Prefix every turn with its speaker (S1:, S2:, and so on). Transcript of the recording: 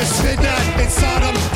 S1: It's midnight in of